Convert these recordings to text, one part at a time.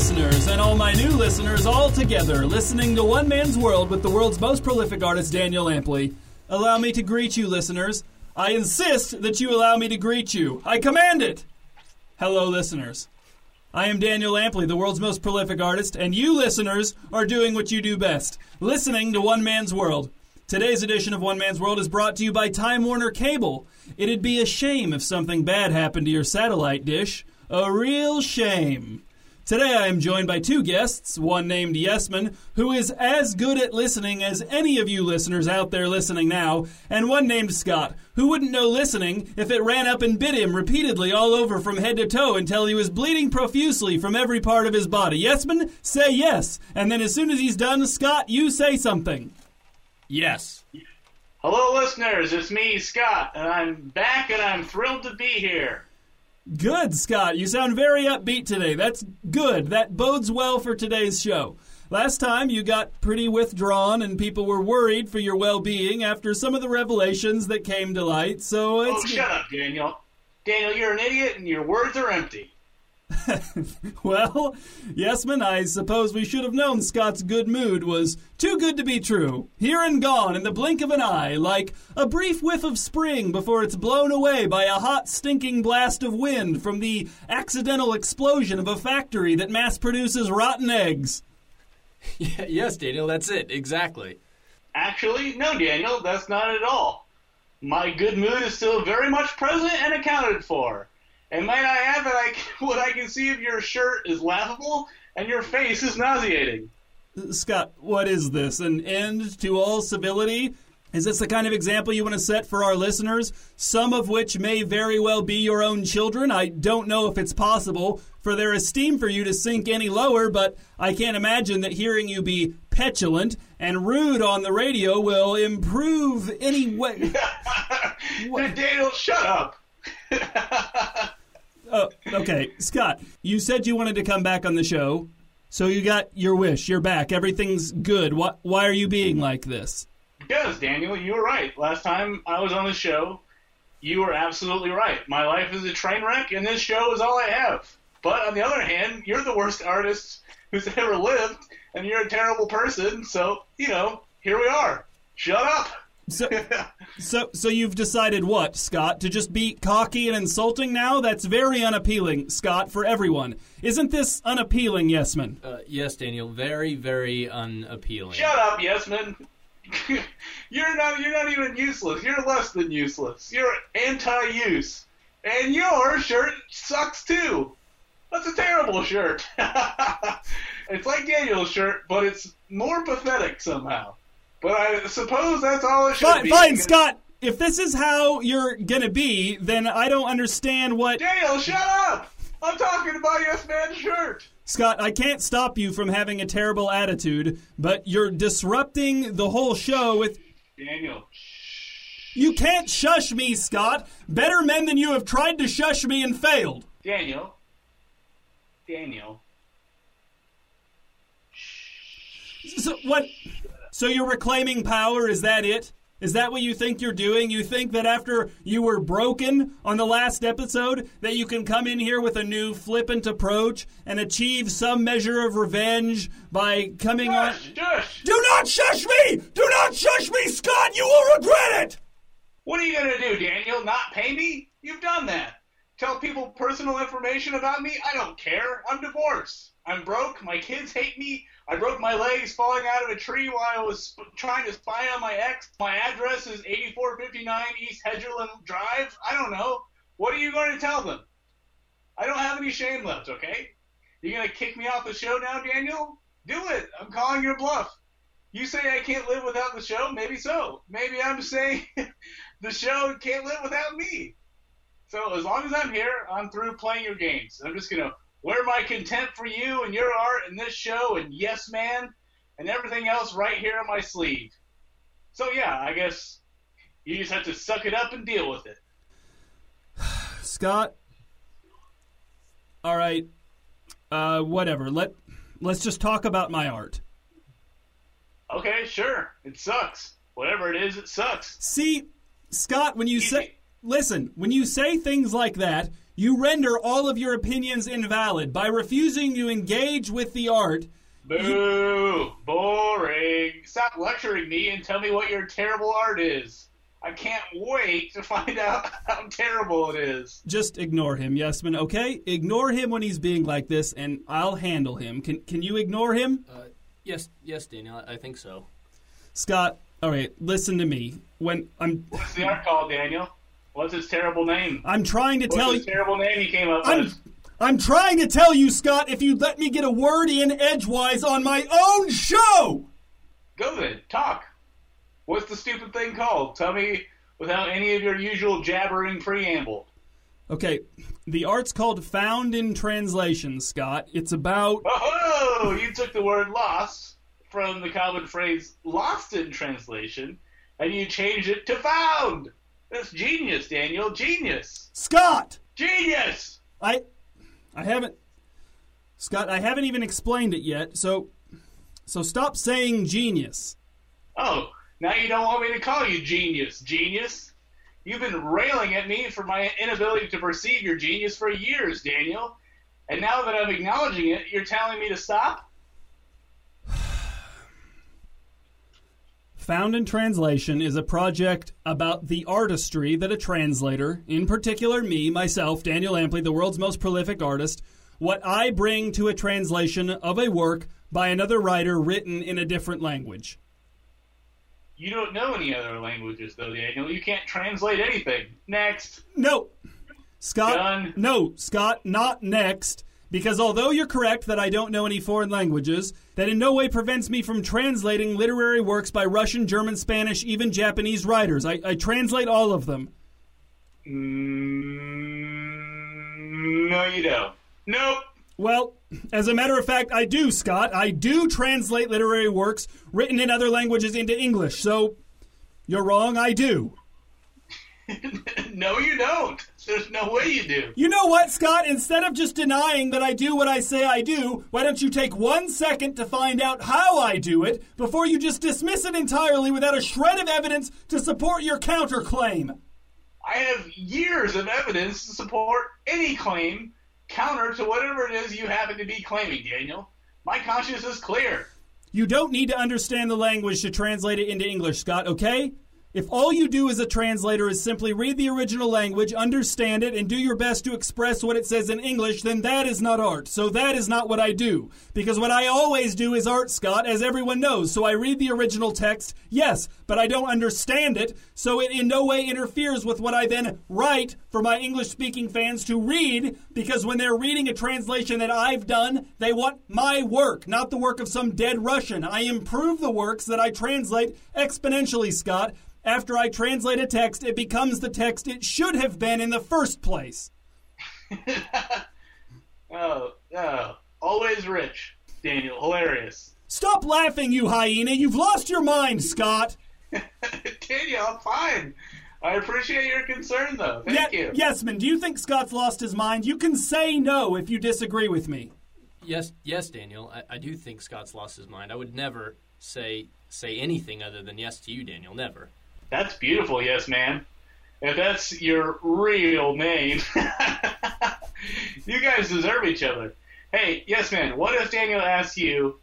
listeners and all my new listeners all together listening to One Man's World with the world's most prolific artist, Daniel Lampley. Allow me to greet you, listeners. I insist that you allow me to greet you. I command it. Hello, listeners. I am Daniel Lampley, the world's most prolific artist, and you, listeners, are doing what you do best listening to One Man's World. Today's edition of One Man's World is brought to you by Time Warner Cable. It'd be a shame if something bad happened to your satellite dish. A real shame. Today I am joined by two guests, one named Yesman, who is as good at listening as any of you listeners out there listening now, and one named Scott, who wouldn't know listening if it ran up and bit him repeatedly all over from head to toe until he was bleeding profusely from every part of his body. Yesman, say yes, and then as soon as he's done, Scott, you say something. Yes. Hello, listeners. It's me, Scott, and I'm back and I'm thrilled to be here. Good, Scott. You sound very upbeat today. That's good. That bodes well for today's show. Last time you got pretty withdrawn and people were worried for your well being after some of the revelations that came to light, so Oh, shut up, Daniel. Daniel, you're an idiot and your words are empty. well, Yesman, I suppose we should have known Scott's good mood was too good to be true. Here and gone in the blink of an eye, like a brief whiff of spring before it's blown away by a hot, stinking blast of wind from the accidental explosion of a factory that mass produces rotten eggs. yes, Daniel, that's it. Exactly. Actually, no, Daniel, that's not at all. My good mood is still very much present and accounted for. And might I add that I, what I can see of your shirt is laughable and your face is nauseating. Scott, what is this? An end to all civility? Is this the kind of example you want to set for our listeners? Some of which may very well be your own children. I don't know if it's possible for their esteem for you to sink any lower, but I can't imagine that hearing you be petulant and rude on the radio will improve any way. Daniel, shut up. Okay, Scott, you said you wanted to come back on the show, so you got your wish. You're back. Everything's good. Why, why are you being like this? Because, Daniel, you were right. Last time I was on the show, you were absolutely right. My life is a train wreck, and this show is all I have. But on the other hand, you're the worst artist who's ever lived, and you're a terrible person, so, you know, here we are. Shut up! So, so, so you've decided what, Scott? To just be cocky and insulting now? That's very unappealing, Scott, for everyone. Isn't this unappealing, Yesman? Uh, yes, Daniel, very, very unappealing. Shut up, Yesman! you're not you're not even useless. You're less than useless. You're anti-use. And your shirt sucks too. That's a terrible shirt. it's like Daniel's shirt, but it's more pathetic somehow. But I suppose that's all it should Fine, be. fine, Scott. If this is how you're gonna be, then I don't understand what. Daniel, shut up! I'm talking about Yes Man shirt. Scott, I can't stop you from having a terrible attitude, but you're disrupting the whole show with. Daniel, You can't shush me, Scott. Better men than you have tried to shush me and failed. Daniel, Daniel. So what? So you're reclaiming power? Is that it? Is that what you think you're doing? You think that after you were broken on the last episode, that you can come in here with a new flippant approach and achieve some measure of revenge by coming on? Shush, shush. Do not shush me! Do not shush me, Scott! You will regret it! What are you gonna do, Daniel? Not pay me? You've done that. Tell people personal information about me? I don't care. I'm divorced. I'm broke. My kids hate me. I broke my legs falling out of a tree while I was sp- trying to spy on my ex. My address is 8459 East Hedgerland Drive. I don't know. What are you going to tell them? I don't have any shame left, okay? You're gonna kick me off the show now, Daniel? Do it. I'm calling your bluff. You say I can't live without the show? Maybe so. Maybe I'm saying the show can't live without me. So as long as I'm here, I'm through playing your games. I'm just gonna wear my contempt for you and your art and this show and Yes Man and everything else right here on my sleeve. So yeah, I guess you just have to suck it up and deal with it. Scott. All right. Uh, whatever. Let let's just talk about my art. Okay, sure. It sucks. Whatever it is, it sucks. See, Scott, when you say listen, when you say things like that, You render all of your opinions invalid by refusing to engage with the art. Boo! Boring. Stop lecturing me and tell me what your terrible art is. I can't wait to find out how terrible it is. Just ignore him, Yesman, okay? Ignore him when he's being like this, and I'll handle him. Can, can you ignore him? Uh, yes, yes, Daniel. I, I think so. Scott, all right, listen to me. When I'm What's the art called, Daniel? What's his terrible name? I'm trying to What's tell you terrible name you came up I'm with? I'm trying to tell you, Scott, if you'd let me get a word in edgewise on my own show. Go then, talk. What's the stupid thing called? Tell me without any of your usual jabbering preamble. Okay, the art's called Found in Translation, Scott. It's about Oh, you took the word lost from the common phrase lost in translation, and you changed it to found. That's genius, Daniel. Genius. Scott. Genius. I I haven't Scott, I haven't even explained it yet. So so stop saying genius. Oh, now you don't want me to call you genius. Genius? You've been railing at me for my inability to perceive your genius for years, Daniel. And now that I'm acknowledging it, you're telling me to stop? Found in Translation is a project about the artistry that a translator, in particular me, myself, Daniel Lampley, the world's most prolific artist, what I bring to a translation of a work by another writer written in a different language. You don't know any other languages, though, Daniel. You can't translate anything. Next. No. Scott. Done. No, Scott, not next. Because although you're correct that I don't know any foreign languages, that in no way prevents me from translating literary works by Russian, German, Spanish, even Japanese writers. I, I translate all of them. Mm, no, you don't. Nope. Well, as a matter of fact, I do, Scott. I do translate literary works written in other languages into English, so you're wrong, I do. no, you don't. There's no way you do. You know what, Scott? Instead of just denying that I do what I say I do, why don't you take one second to find out how I do it before you just dismiss it entirely without a shred of evidence to support your counterclaim? I have years of evidence to support any claim counter to whatever it is you happen to be claiming, Daniel. My conscience is clear. You don't need to understand the language to translate it into English, Scott, okay? If all you do as a translator is simply read the original language, understand it, and do your best to express what it says in English, then that is not art. So that is not what I do. Because what I always do is art, Scott, as everyone knows. So I read the original text, yes, but I don't understand it, so it in no way interferes with what I then write for my English speaking fans to read, because when they're reading a translation that I've done, they want my work, not the work of some dead Russian. I improve the works that I translate exponentially, Scott. After I translate a text, it becomes the text it should have been in the first place. Oh, oh. Always rich, Daniel. Hilarious. Stop laughing, you hyena! You've lost your mind, Scott! Daniel, I'm fine. I appreciate your concern, though. Thank Ye- you. Yesman, do you think Scott's lost his mind? You can say no if you disagree with me. Yes, yes, Daniel. I, I do think Scott's lost his mind. I would never say say anything other than yes to you, Daniel. Never. That's beautiful, yes, man. If that's your real name, you guys deserve each other. Hey, yes, man. What if Daniel asked you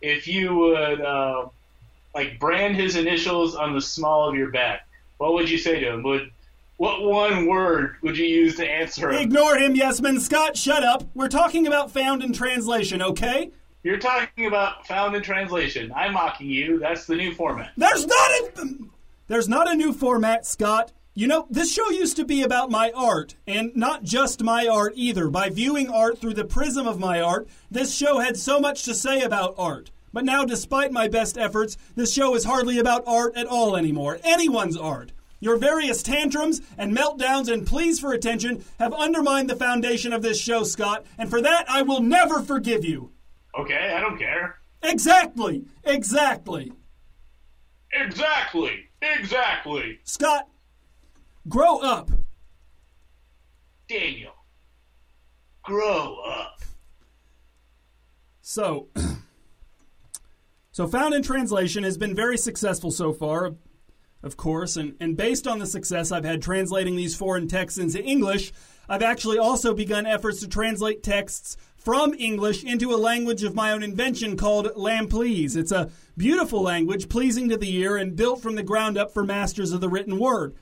if you would, uh, like, brand his initials on the small of your back? What would you say to him? Would what one word would you use to answer him? Ignore him, yes, Yesman. Scott, shut up. We're talking about found in translation, okay? You're talking about found in translation. I'm mocking you. That's the new format. There's not a There's not a new format, Scott. You know, this show used to be about my art, and not just my art either. By viewing art through the prism of my art, this show had so much to say about art. But now, despite my best efforts, this show is hardly about art at all anymore. Anyone's art. Your various tantrums and meltdowns and pleas for attention have undermined the foundation of this show, Scott, and for that I will never forgive you. Okay, I don't care. Exactly! Exactly! Exactly. Exactly. Scott, grow up. Daniel, grow up. So, so Found in Translation has been very successful so far. of course, and, and based on the success I've had translating these foreign texts into English, I've actually also begun efforts to translate texts from English into a language of my own invention called Lamplese. It's a beautiful language, pleasing to the ear, and built from the ground up for masters of the written word.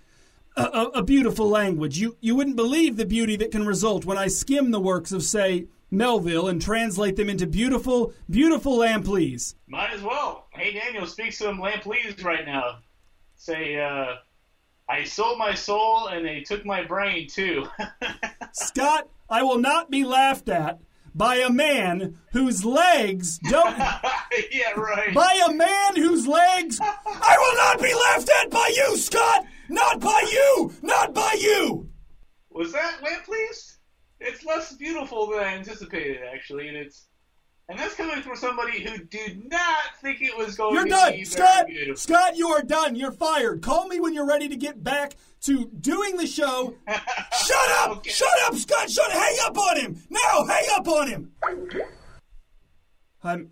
A, a, a beautiful language. You, you wouldn't believe the beauty that can result when I skim the works of, say, Melville and translate them into beautiful, beautiful Lamplese. Might as well. Hey, Daniel, speak some Lamplese right now. Say, uh, I sold my soul and they took my brain too. Scott, I will not be laughed at by a man whose legs don't. yeah, right. By a man whose legs. I will not be laughed at by you, Scott! Not by you! Not by you! Was that Lamplese? It's less beautiful than I anticipated, actually, and it's. And that's coming from somebody who did not think it was going You're to done! be Scott! very beautiful. You're done, Scott, you are done. You're fired. Call me when you're ready to get back to doing the show. Shut up! Okay. Shut up, Scott! Shut hang up on him! Now, hang up on him! I'm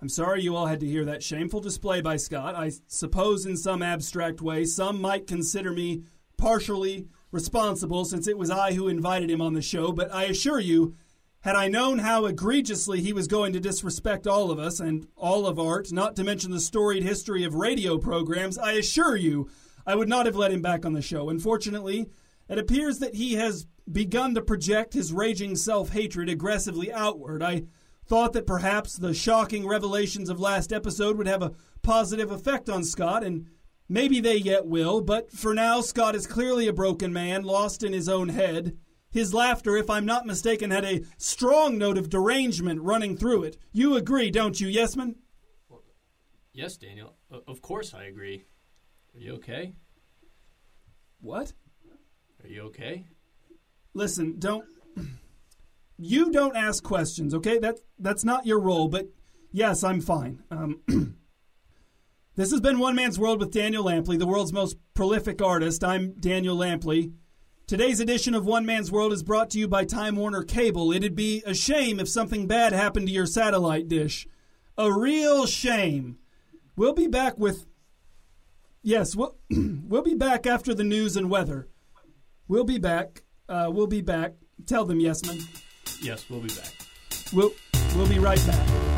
I'm sorry you all had to hear that shameful display by Scott. I suppose in some abstract way some might consider me partially responsible since it was I who invited him on the show, but I assure you had I known how egregiously he was going to disrespect all of us and all of art, not to mention the storied history of radio programs, I assure you I would not have let him back on the show. Unfortunately, it appears that he has begun to project his raging self hatred aggressively outward. I thought that perhaps the shocking revelations of last episode would have a positive effect on Scott, and maybe they yet will, but for now, Scott is clearly a broken man, lost in his own head. His laughter, if I'm not mistaken, had a strong note of derangement running through it. You agree, don't you, Yesman? Yes, Daniel. Of course I agree. Are you okay? What? Are you okay? Listen, don't you don't ask questions, okay? That that's not your role, but yes, I'm fine. Um, this has been One Man's World with Daniel Lampley, the world's most prolific artist. I'm Daniel Lampley. Today's edition of One Man's World is brought to you by Time Warner Cable. It'd be a shame if something bad happened to your satellite dish. A real shame. We'll be back with Yes, we'll, we'll be back after the news and weather. We'll be back. Uh, we'll be back. Tell them, Yesman. Yes, we'll be back. We'll we'll be right back.